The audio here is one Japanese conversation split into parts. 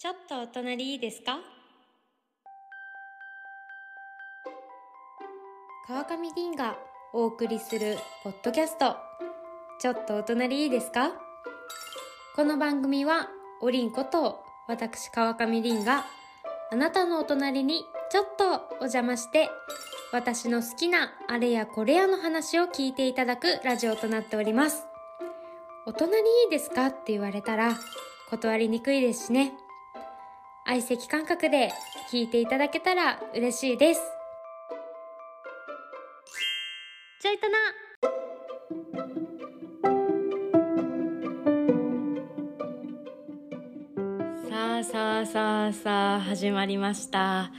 ちょっとお隣いいですか？川上凛がお送りするポッドキャスト。ちょっとお隣いいですか？この番組はおりんこと私川上凛があなたのお隣にちょっとお邪魔して私の好きなあれやこれやの話を聞いていただくラジオとなっております。お隣いいですか？って言われたら断りにくいですしね。相席感覚で聞いていただけたら嬉しいです。ちょいとな。さあさあさあさあ始まりました。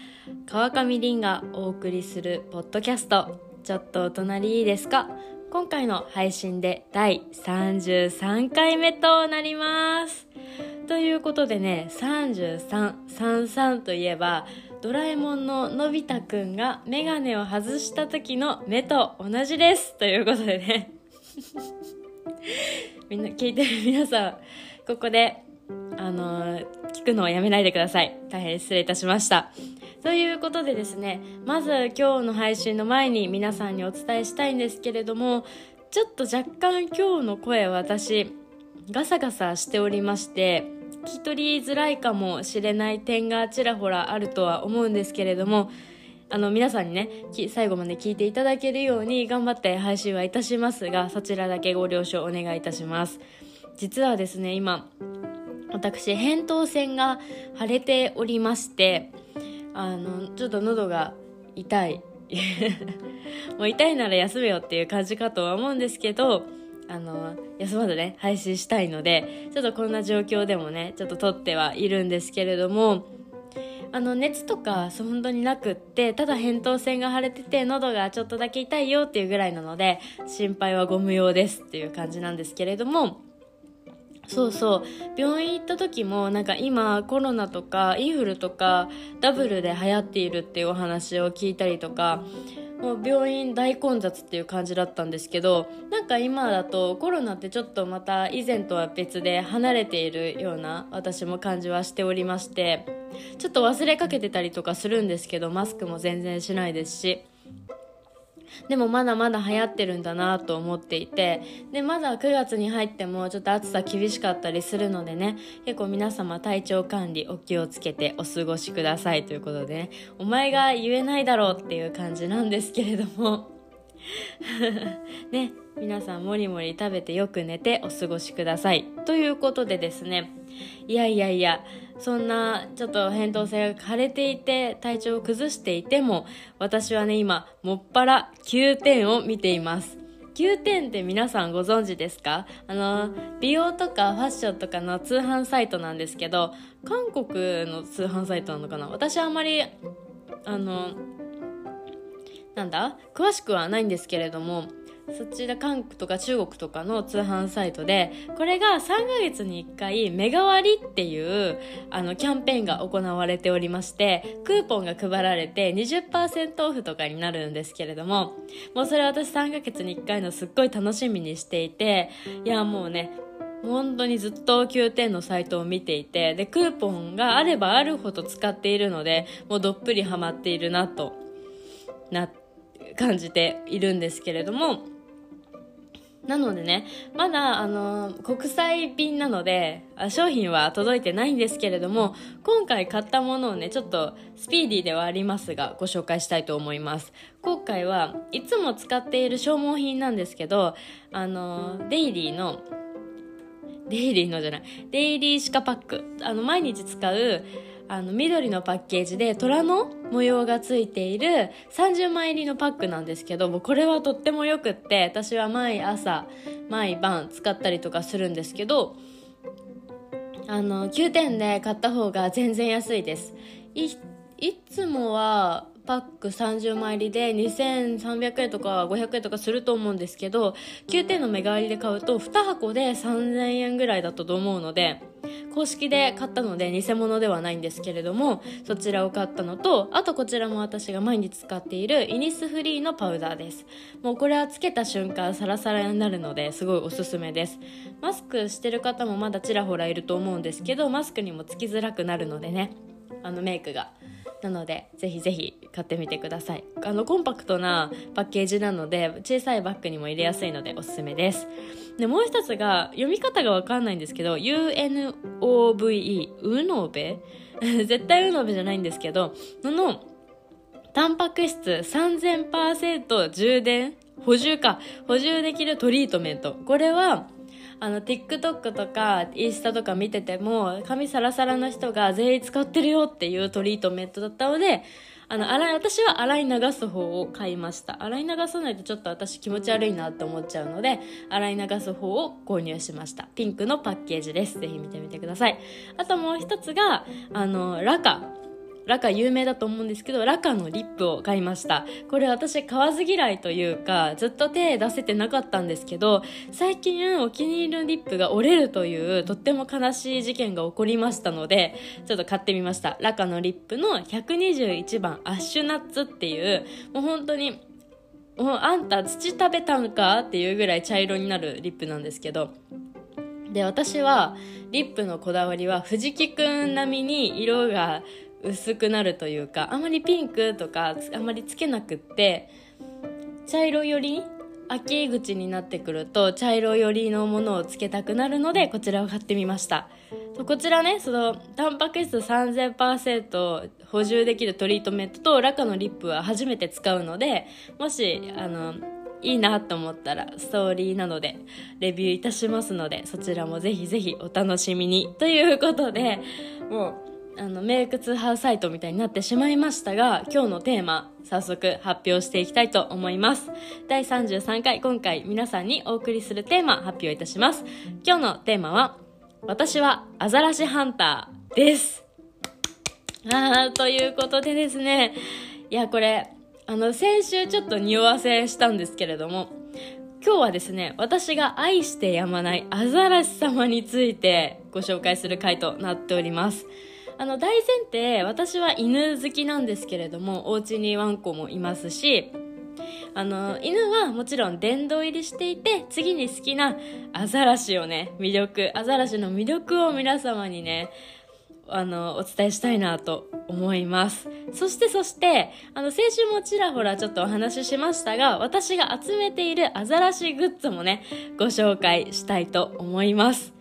川上凛がお送りするポッドキャスト。ちょっとお隣いいですか？今回の配信で第33回目となります。ということでね3333といえばドラえもんののび太くんがメガネを外した時の目と同じですということでね。みんな聞いてる皆さんここであの聞くのをやめないでください。大変失礼いたしました。ということでですねまず今日の配信の前に皆さんにお伝えしたいんですけれどもちょっと若干今日の声私ガサガサしておりまして聞き取りづらいかもしれない点がちらほらあるとは思うんですけれどもあの皆さんにね最後まで聞いていただけるように頑張って配信はいたしますがそちらだけご了承お願いいたします。実はですね今私扁桃腺が腫れておりましてあのちょっと喉が痛い。もう痛いなら休めよっていう感じかとは思うんですけどあの休まずね配信したいのでちょっとこんな状況でもねちょっと撮ってはいるんですけれどもあの熱とかそう本当になくってただ扁桃腺が腫れてて喉がちょっとだけ痛いよっていうぐらいなので心配はご無用ですっていう感じなんですけれどもそうそう病院行った時もなんか今コロナとかインフルとかダブルで流行っているっていうお話を聞いたりとかもう病院大混雑っていう感じだったんですけどなんか今だとコロナってちょっとまた以前とは別で離れているような私も感じはしておりましてちょっと忘れかけてたりとかするんですけどマスクも全然しないですしでもまだまだ流行ってるんだなと思っていてでまだ9月に入ってもちょっと暑さ厳しかったりするのでね結構皆様体調管理お気をつけてお過ごしくださいということでねお前が言えないだろうっていう感じなんですけれども。ね皆さんもりもり食べてよく寝てお過ごしくださいということでですねいやいやいやそんなちょっと扁桃腺が腫れていて体調を崩していても私はね今もっぱら9点を見ています。9点って皆さんご存知ですか？あの美容とかファッションとかの通販サイトなんですけど韓国の通販サイトなのかな？私はあまりあのなんだ？詳しくはないんですけれどもそちら韓国とか中国とかの通販サイトでこれが3ヶ月に1回目代わりっていうあのキャンペーンが行われておりましてクーポンが配られて20%オフとかになるんですけれどももうそれ私3ヶ月に1回のすっごい楽しみにしていていやもうね本当にずっと9点のサイトを見ていてでクーポンがあればあるほど使っているのでもうどっぷりハマっているなとな感じているんですけれどもなのでね、まだ、あの、国際便なので、商品は届いてないんですけれども、今回買ったものをね、ちょっとスピーディーではありますが、ご紹介したいと思います。今回はいつも使っている消耗品なんですけど、あの、デイリーの、デイリーのじゃない、デイリーシカパック。あの、毎日使う、あの緑のパッケージで虎の模様がついている30枚入りのパックなんですけどもこれはとってもよくって私は毎朝毎晩使ったりとかするんですけどあの9点で買った方が全然安いです。いいつもはパック30枚入りで2300円とか500円とかすると思うんですけど9点の目代わりで買うと2箱で3000円ぐらいだったと思うので公式で買ったので偽物ではないんですけれどもそちらを買ったのとあとこちらも私が毎日使っているイニスフリーのパウダーです。もうこれはつけた瞬間サラサラになるのですごいおすすめです。マスクしてる方もまだちらほらいると思うんですけどマスクにもつきづらくなるのでねあのメイクが。なのでぜひぜひ買ってみてください。あのコンパクトなパッケージなので小さいバッグにも入れやすいのでおすすめです。でもう一つが読み方がわかんないんですけど UNOVE ウノベ？絶対ウノベじゃないんですけどののタンパク質3000%充電補充か補充できるトリートメント。これはあの TikTok とかインスタとか見てても髪サラサラな人が全員使ってるよっていうトリートメントだったのであの洗い私は洗い流す方を買いました。洗い流さないとちょっと私気持ち悪いなって思っちゃうので洗い流す方を購入しました。ピンクのパッケージです。ぜひ見てみてください。あともう一つがあのラカ。ラカ有名だと思うんですけど、ラカのリップを買いました。これ私買わず嫌いというか、ずっと手出せてなかったんですけど、最近お気に入りのリップが折れるというとっても悲しい事件が起こりましたので、ちょっと買ってみました。ラカのリップの121番アッシュナッツっていう、もう本当にもうあんた土食べたんかっていうぐらい茶色になるリップなんですけどで私はリップのこだわりは藤木くん並みに色が薄くなるというかあまりピンクとかあまりつけなくって茶色寄り秋口になってくると茶色寄りのものをつけたくなるのでこちらを買ってみました。こちらねそのタンパク質3000%補充できるトリートメントとラカのリップは初めて使うのでもしあのいいなと思ったらストーリーなのでレビューいたしますのでそちらもぜひぜひお楽しみに。ということでもうあのメイク通販サイトみたいになってしまいましたが今日のテーマ早速発表していきたいと思います。第33回今回皆さんにお送りするテーマ発表いたします。今日のテーマは私はアザラシハンターです。あーということでですね。いやこれあの先週ちょっと匂わせしたんですけれども今日はですね私が愛してやまないアザラシ様についてご紹介する回となっております。あの大前提私は犬好きなんですけれどもお家にワンコもいますしあの犬はもちろん殿堂入りしていて次に好きなアザラシをね魅力アザラシの魅力を皆様にねあのお伝えしたいなと思います。そしてそしてあの先週もちらほらちょっとお話ししましたが私が集めているアザラシグッズもねご紹介したいと思います。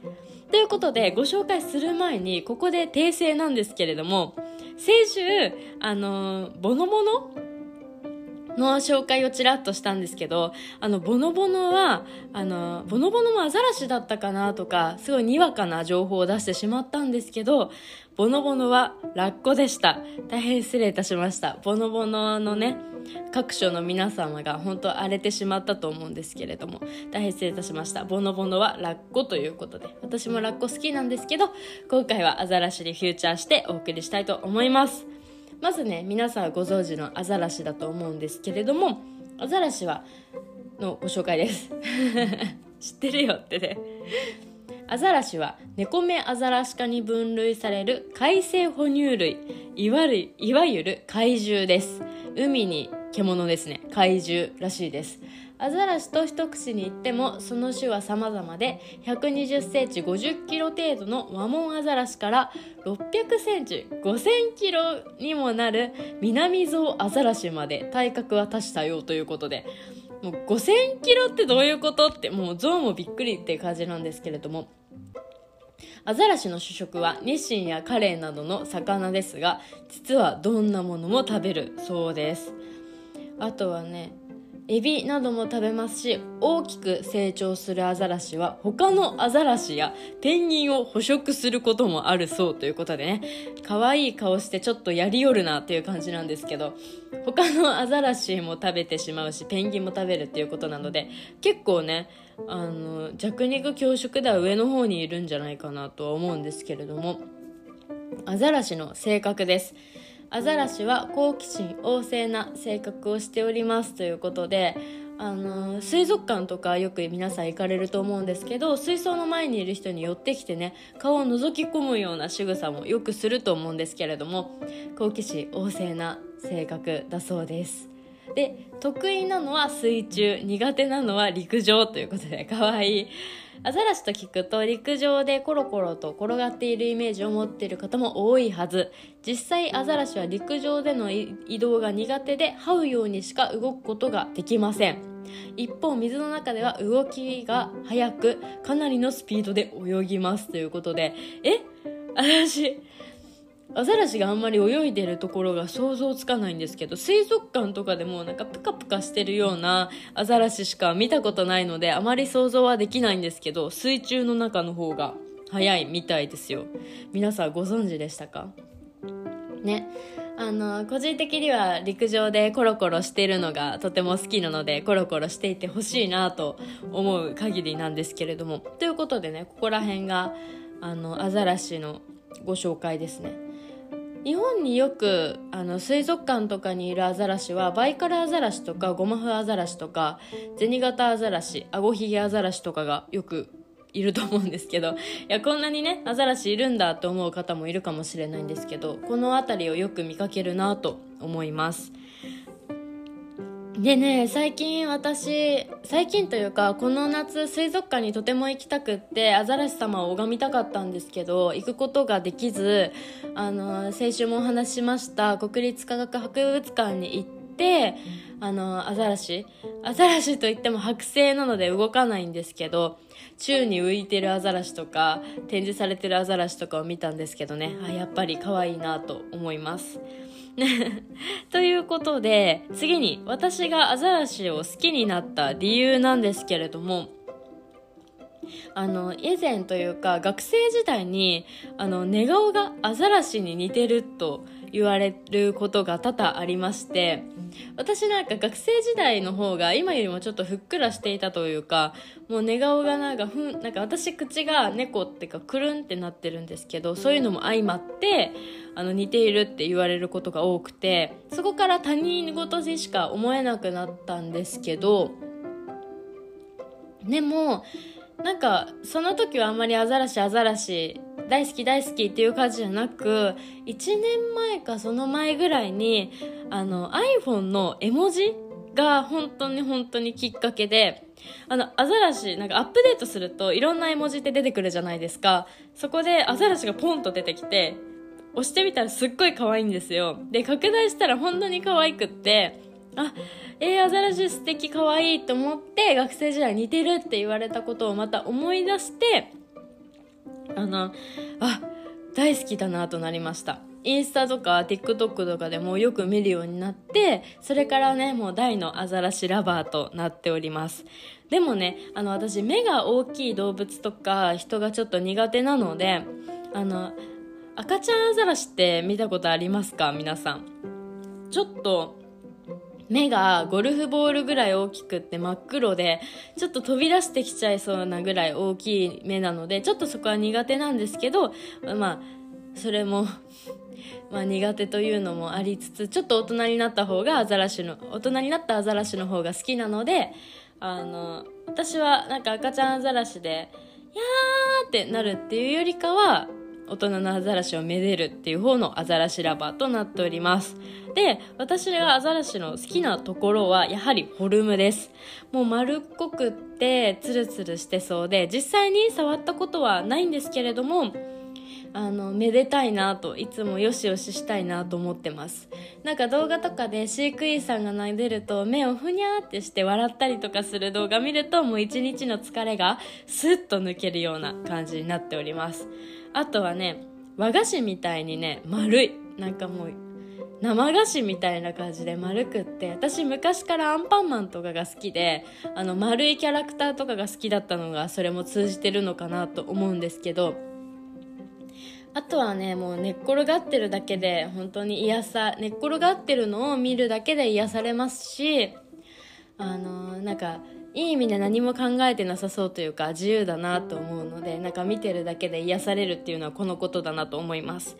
ということで、ご紹介する前に、ここで訂正なんですけれども、先週、あの、ボノボノの紹介をちらっとしたんですけど、あの、ボノボノは、あの、ボノボノもアザラシだったかなとか、すごいにわかな情報を出してしまったんですけど、ボノボノはラッコでした。大変失礼いたしました。ボノボノのね、各所の皆様が本当荒れてしまったと思うんですけれども大変失礼いたしましたボノボノはラッコということで私もラッコ好きなんですけど今回はアザラシでフューチャーしてお送りしたいと思いますまずね皆さんご存知のアザラシだと思うんですけれどもアザラシはのご紹介です。知ってるよってね。アザラシは猫目アザラシ科に分類される海生哺乳類いわ,るいわゆる怪獣です。海に獣ですね。怪獣らしいです。アザラシと一口に言ってもその種は様々で120センチ50キロ程度のワモンアザラシから600センチ5000キロにもなる南ゾウアザラシまで体格は多種多様ということでもう5000キロってどういうことってもうゾウもびっくりって感じなんですけれどもアザラシの主食はニシンやカレイなどの魚ですが実はどんなものも食べるそうです。あとはねエビなども食べますし大きく成長するアザラシは他のアザラシやペンギンを捕食することもあるそうということでね。可愛い顔してちょっとやりよるなっていう感じなんですけど他のアザラシも食べてしまうしペンギンも食べるっていうことなので結構ねあの弱肉強食では上の方にいるんじゃないかなとは思うんですけれどもアザラシの性格です。アザラシは好奇心旺盛な性格をしておりますということであの水族館とかよく皆さん行かれると思うんですけど水槽の前にいる人に寄ってきてね顔を覗き込むような仕草もよくすると思うんですけれども好奇心旺盛な性格だそうです。で得意なのは水中苦手なのは陸上ということで可愛い。アザラシと聞くと陸上でコロコロと転がっているイメージを持っている方も多いはず。実際アザラシは陸上での移動が苦手で這うようにしか動くことができません。一方水の中では動きが速くかなりのスピードで泳ぎます。ということで。え？アザラシアザラシがあんまり泳いでるところが想像つかないんですけど水族館とかでもなんかプカプカしてるようなアザラシしか見たことないのであまり想像はできないんですけど水中の中の方が早いみたいですよ。皆さんご存知でしたか？ね。あの個人的には陸上でコロコロしてるのがとても好きなのでコロコロしていてほしいなと思う限りなんですけれども。ということでねここら辺があのアザラシのご紹介ですね。日本によくあの水族館とかにいるアザラシはバイカルアザラシとかゴマフアザラシとか銭形アザラシアゴヒゲアザラシとかがよくいると思うんですけど いやこんなにねアザラシいるんだと思う方もいるかもしれないんですけどこの辺りをよく見かけるなと思います。でね最近私最近というかこの夏水族館にとても行きたくってアザラシ様を拝みたかったんですけど行くことができずあの先週もお話ししました国立科学博物館に行ってあのアザラシアザラシといっても剥製なので動かないんですけど宙に浮いてるアザラシとか展示されてるアザラシとかを見たんですけどね。あやっぱり可愛いなと思います。ということで次に私がアザラシを好きになった理由なんですけれどもあの以前というか学生時代にあの寝顔がアザラシに似てると言われることが多々ありまして私なんか学生時代の方が今よりもちょっとふっくらしていたというかもう寝顔がなんかふんなんか私口が猫っていうかくるんってなってるんですけどそういうのも相まってあの似ているって言われることが多くてそこから他人事にしか思えなくなったんですけどでもなんかその時はあんまりアザラシアザラシ大好き大好きっていう感じじゃなく1年前かその前ぐらいにあの iPhone の絵文字が本当に本当にきっかけであのアザラシなんかアップデートするといろんな絵文字って出てくるじゃないですか。そこでアザラシがポンと出てきて押してみたらすっごい可愛いんですよ。で拡大したら本当に可愛くってあえー、アザラシ素敵可愛いと思って学生時代似てるって言われたことをまた思い出してあのあ大好きだなとなりました。インスタとか TikTok とかでもよく見るようになってそれからねもう大のアザラシラバーとなっております。でもねあの私目が大きい動物とか人がちょっと苦手なのであの赤ちゃんアザラシって見たことありますか？皆さん。ちょっと目がゴルフボールぐらい大きくって真っ黒でちょっと飛び出してきちゃいそうなぐらい大きい目なのでちょっとそこは苦手なんですけどまあそれも まあ苦手というのもありつつちょっと大人になった方がアザラシの大人になったアザラシの方が好きなのであの私はなんか赤ちゃんアザラシで「やー!」ってなるっていうよりかは大人のアザラシをめでるっていう方のアザラシラバーとなっておりますで私がアザラシの好きなところはやはりフォルムです。もう丸っこくってツルツルしてそうで実際に触ったことはないんですけれどもあのめでたいなといつもよしよししたいなと思ってます。なんか動画とかで飼育員さんが撫でると目をふにゃーってして笑ったりとかする動画見るともう一日の疲れがスッと抜けるような感じになっております。あとはね和菓子みたいにね丸い。なんかもう生菓子みたいな感じで丸くって私昔からアンパンマンとかが好きであの丸いキャラクターとかが好きだったのがそれも通じてるのかなと思うんですけどあとはねもう寝っ転がってるだけで本当に癒さ寝っ転がってるのを見るだけで癒されますしあの、なんかいい意味で何も考えてなさそうというか自由だなと思うのでなんか見てるだけで癒されるっていうのはこのことだなと思います。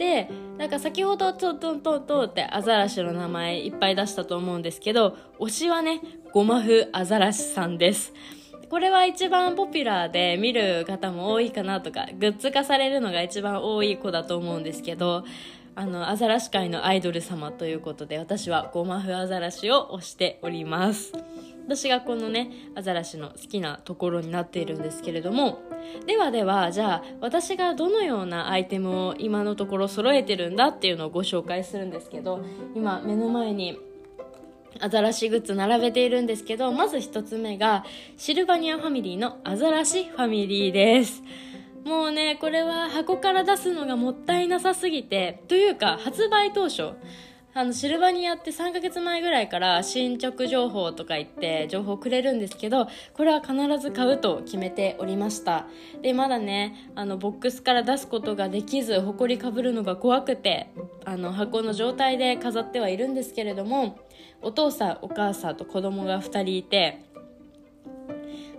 でなんか先ほどトントントントンってアザラシの名前いっぱい出したと思うんですけど推しはねゴマフアザラシさんです。これは一番ポピュラーで見る方も多いかなとかグッズ化されるのが一番多い子だと思うんですけどあのアザラシ界のアイドル様ということで私はゴマフアザラシを推しております。私がこのねアザラシの好きなところになっているんですけれどもではではじゃあ私がどのようなアイテムを今のところ揃えてるんだっていうのをご紹介するんですけど今目の前にアザラシグッズ並べているんですけどまず1つ目がシルバニアファミリーのアザラシファミリーです。もうねこれは箱から出すのがもったいなさすぎてというか発売当初あのシルバニアって3ヶ月前ぐらいから進捗情報とか言って情報くれるんですけどこれは必ず買うと決めておりました。でまだねあのボックスから出すことができず埃かぶるのが怖くてあの箱の状態で飾ってはいるんですけれどもお父さんお母さんと子供が2人いて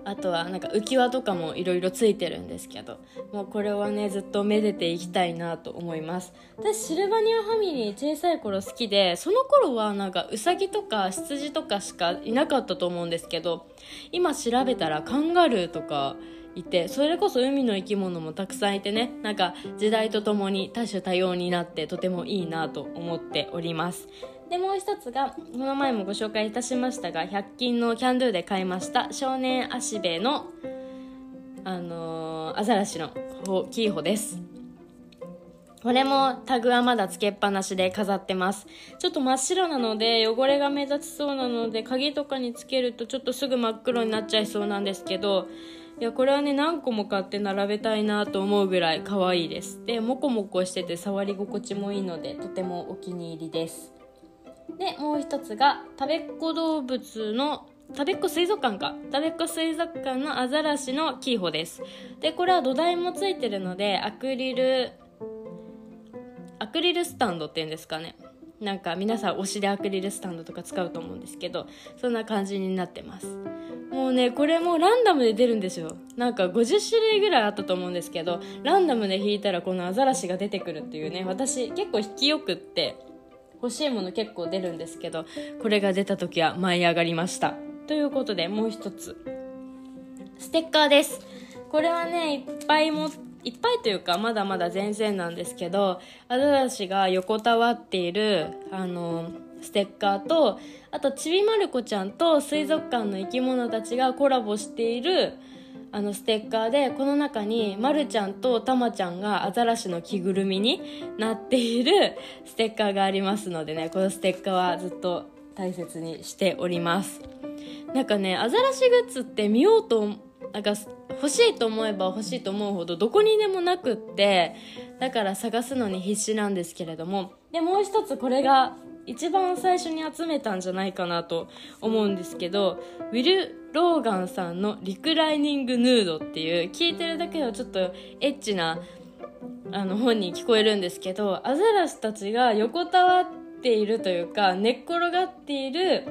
あとはなんか浮き輪とかもいろいろついてるんですけどもうこれはねずっとめでていきたいなと思います。私シルバニアファミリー小さい頃好きでその頃はなんかウサギとか羊とかしかいなかったと思うんですけど今調べたらカンガルーとかいてそれこそ海の生き物もたくさんいてねなんか時代とともに多種多様になってとてもいいなと思っております。でもう一つがこの前もご紹介いたしましたが100均のキャンドゥで買いました少年足部のあのー、アザラシのキーホです。これもタグはまだつけっぱなしで飾ってます。ちょっと真っ白なので汚れが目立ちそうなので鍵とかにつけるとちょっとすぐ真っ黒になっちゃいそうなんですけどいやこれはね何個も買って並べたいなと思うぐらい可愛いです。でモコモコしてて触り心地もいいのでとてもお気に入りです。でもう一つがたべっ子動物のたべっ子水族館か。たべっ子水族館のアザラシのキーホです。でこれは土台もついてるのでアクリルアクリルスタンドっていうんですかね。なんか皆さん推しでアクリルスタンドとか使うと思うんですけどそんな感じになってます。もうねこれもランダムで出るんですよ。なんか50種類ぐらいあったと思うんですけどランダムで引いたらこのアザラシが出てくるっていうね私結構引きよくって。欲しいもの結構出るんですけどこれが出た時は舞い上がりました。ということでもう一つ。ステッカーです。これはねいっぱいもいっぱいというかまだまだ全然なんですけどアザラシが横たわっているあのステッカーとあとちびまる子ちゃんと水族館の生き物たちがコラボしているあのステッカーでこの中にまるちゃんとたまちゃんがアザラシの着ぐるみになっているステッカーがありますのでねこのステッカーはずっと大切にしております。なんかねアザラシグッズって見ようとなんか欲しいと思えば欲しいと思うほどどこにでもなくってだから探すのに必死なんですけれどもでもう一つこれが一番最初に集めたんじゃないかなと思うんですけどウィル・ローガンさんの「リクライニング・ヌード」っていう聞いてるだけではちょっとエッチなあの本に聞こえるんですけどアザラシたちが横たわっているというか寝っ転がっている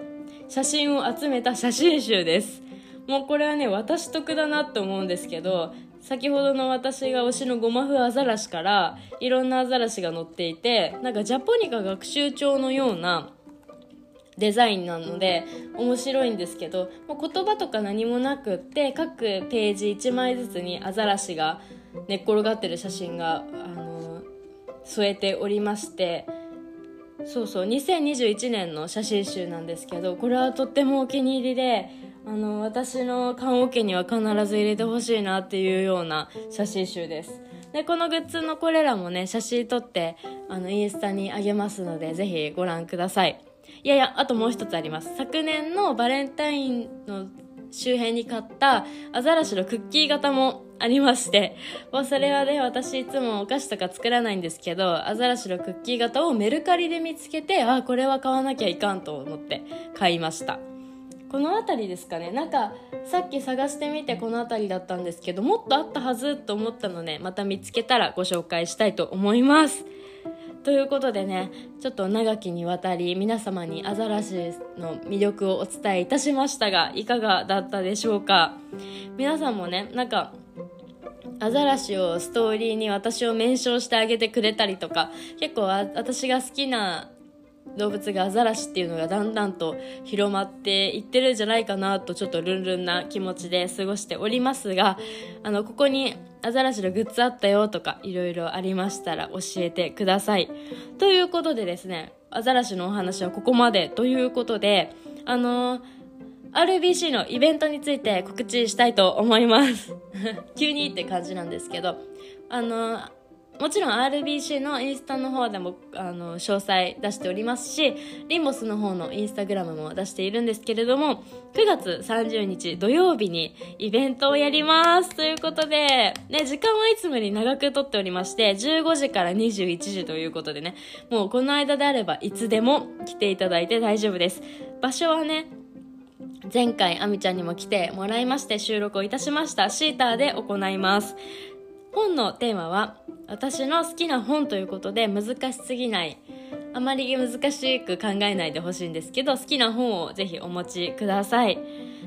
写真を集めた写真集です。もうこれはね私得だなと思うんですけど先ほどの私が推しのゴマフアザラシからいろんなアザラシが載っていてなんかジャポニカ学習帳のようなデザインなので面白いんですけどもう言葉とか何もなくって各ページ1枚ずつにアザラシが寝っ転がってる写真が、あの添えておりましてそうそう2021年の写真集なんですけどこれはとってもお気に入りであの私の棺桶には必ず入れてほしいなっていうような写真集です。でこのグッズのこれらもね写真撮ってあのインスタにあげますのでぜひご覧くださいいやいやあともう一つあります。昨年のバレンタインの周辺に買ったアザラシのクッキー型もありまして、もうそれはね、私いつもお菓子とか作らないんですけど、アザラシのクッキー型をメルカリで見つけて、あ、これは買わなきゃいかんと思って買いました。この辺りですかね。なんかさっき探してみてこの辺りだったんですけどもっとあったはずと思ったのでまた見つけたらご紹介したいと思います。ということでねちょっと長きにわたり皆様にアザラシの魅力をお伝えいたしましたがいかがだったでしょうか？皆さんもねなんかアザラシをストーリーに私を名称してあげてくれたりとか結構私が好きな動物がアザラシっていうのがだんだんと広まっていってるんじゃないかなとちょっとルンルンな気持ちで過ごしておりますがあのここにアザラシのグッズあったよとかいろいろありましたら教えてください。ということでですねアザラシのお話はここまでということであの RBC のイベントについて告知したいと思います。急にって感じなんですけどあのもちろん RBC のインスタの方でもあの詳細出しておりますしリンボスの方のインスタグラムも出しているんですけれども9月30日土曜日にイベントをやりますということで、ね、時間はいつもより長くとっておりまして15時から21時ということでねもうこの間であればいつでも来ていただいて大丈夫です。場所はね前回あみちゃんにも来てもらいまして収録をいたしました。シーターで行います。本のテーマは私の好きな本ということで難しすぎない。あまり難しく考えないでほしいんですけど好きな本をぜひお持ちください。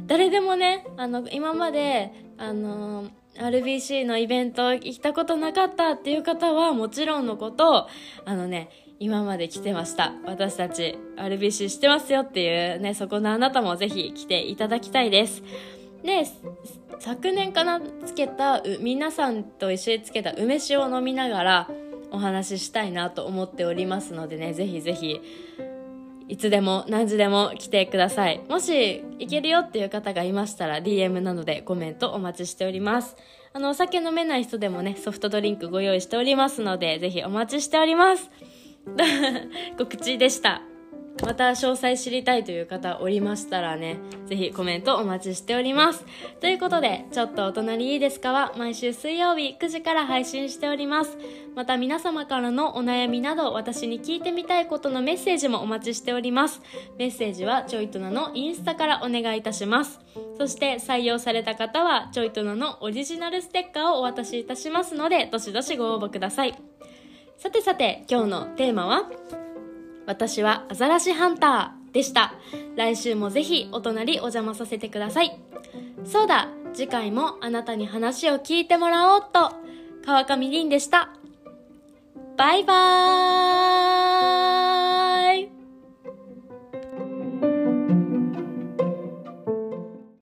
誰でもねあの今まであの RBC のイベント行ったことなかったっていう方はもちろんのことあのね今まで来てました。私たち RBC 知ってますよっていうねそこのあなたもぜひ来ていただきたいです。で昨年かなつけた皆さんと一緒につけた梅酒を飲みながらお話ししたいなと思っておりますのでねぜひぜひいつでも何時でも来てください。もし行けるよっていう方がいましたら DM なのでコメントお待ちしております。あのお酒飲めない人でもねソフトドリンクご用意しておりますのでぜひお待ちしております。告知でした。また詳細知りたいという方おりましたらね、ぜひコメントお待ちしております。ということで、ちょっとお隣いいですかは毎週水曜日9時から配信しております。また皆様からのお悩みなど私に聞いてみたいことのメッセージもお待ちしております。メッセージはちょいとなのインスタからお願いいたします。そして採用された方はちょいとなのオリジナルステッカーをお渡しいたしますので、どしどしご応募ください。さてさて、今日のテーマは？私はアザラシハンターでした。来週もぜひお隣お邪魔させてください。そうだ、次回もあなたに話を聞いてもらおうっと、川上凛でした。バイバーイ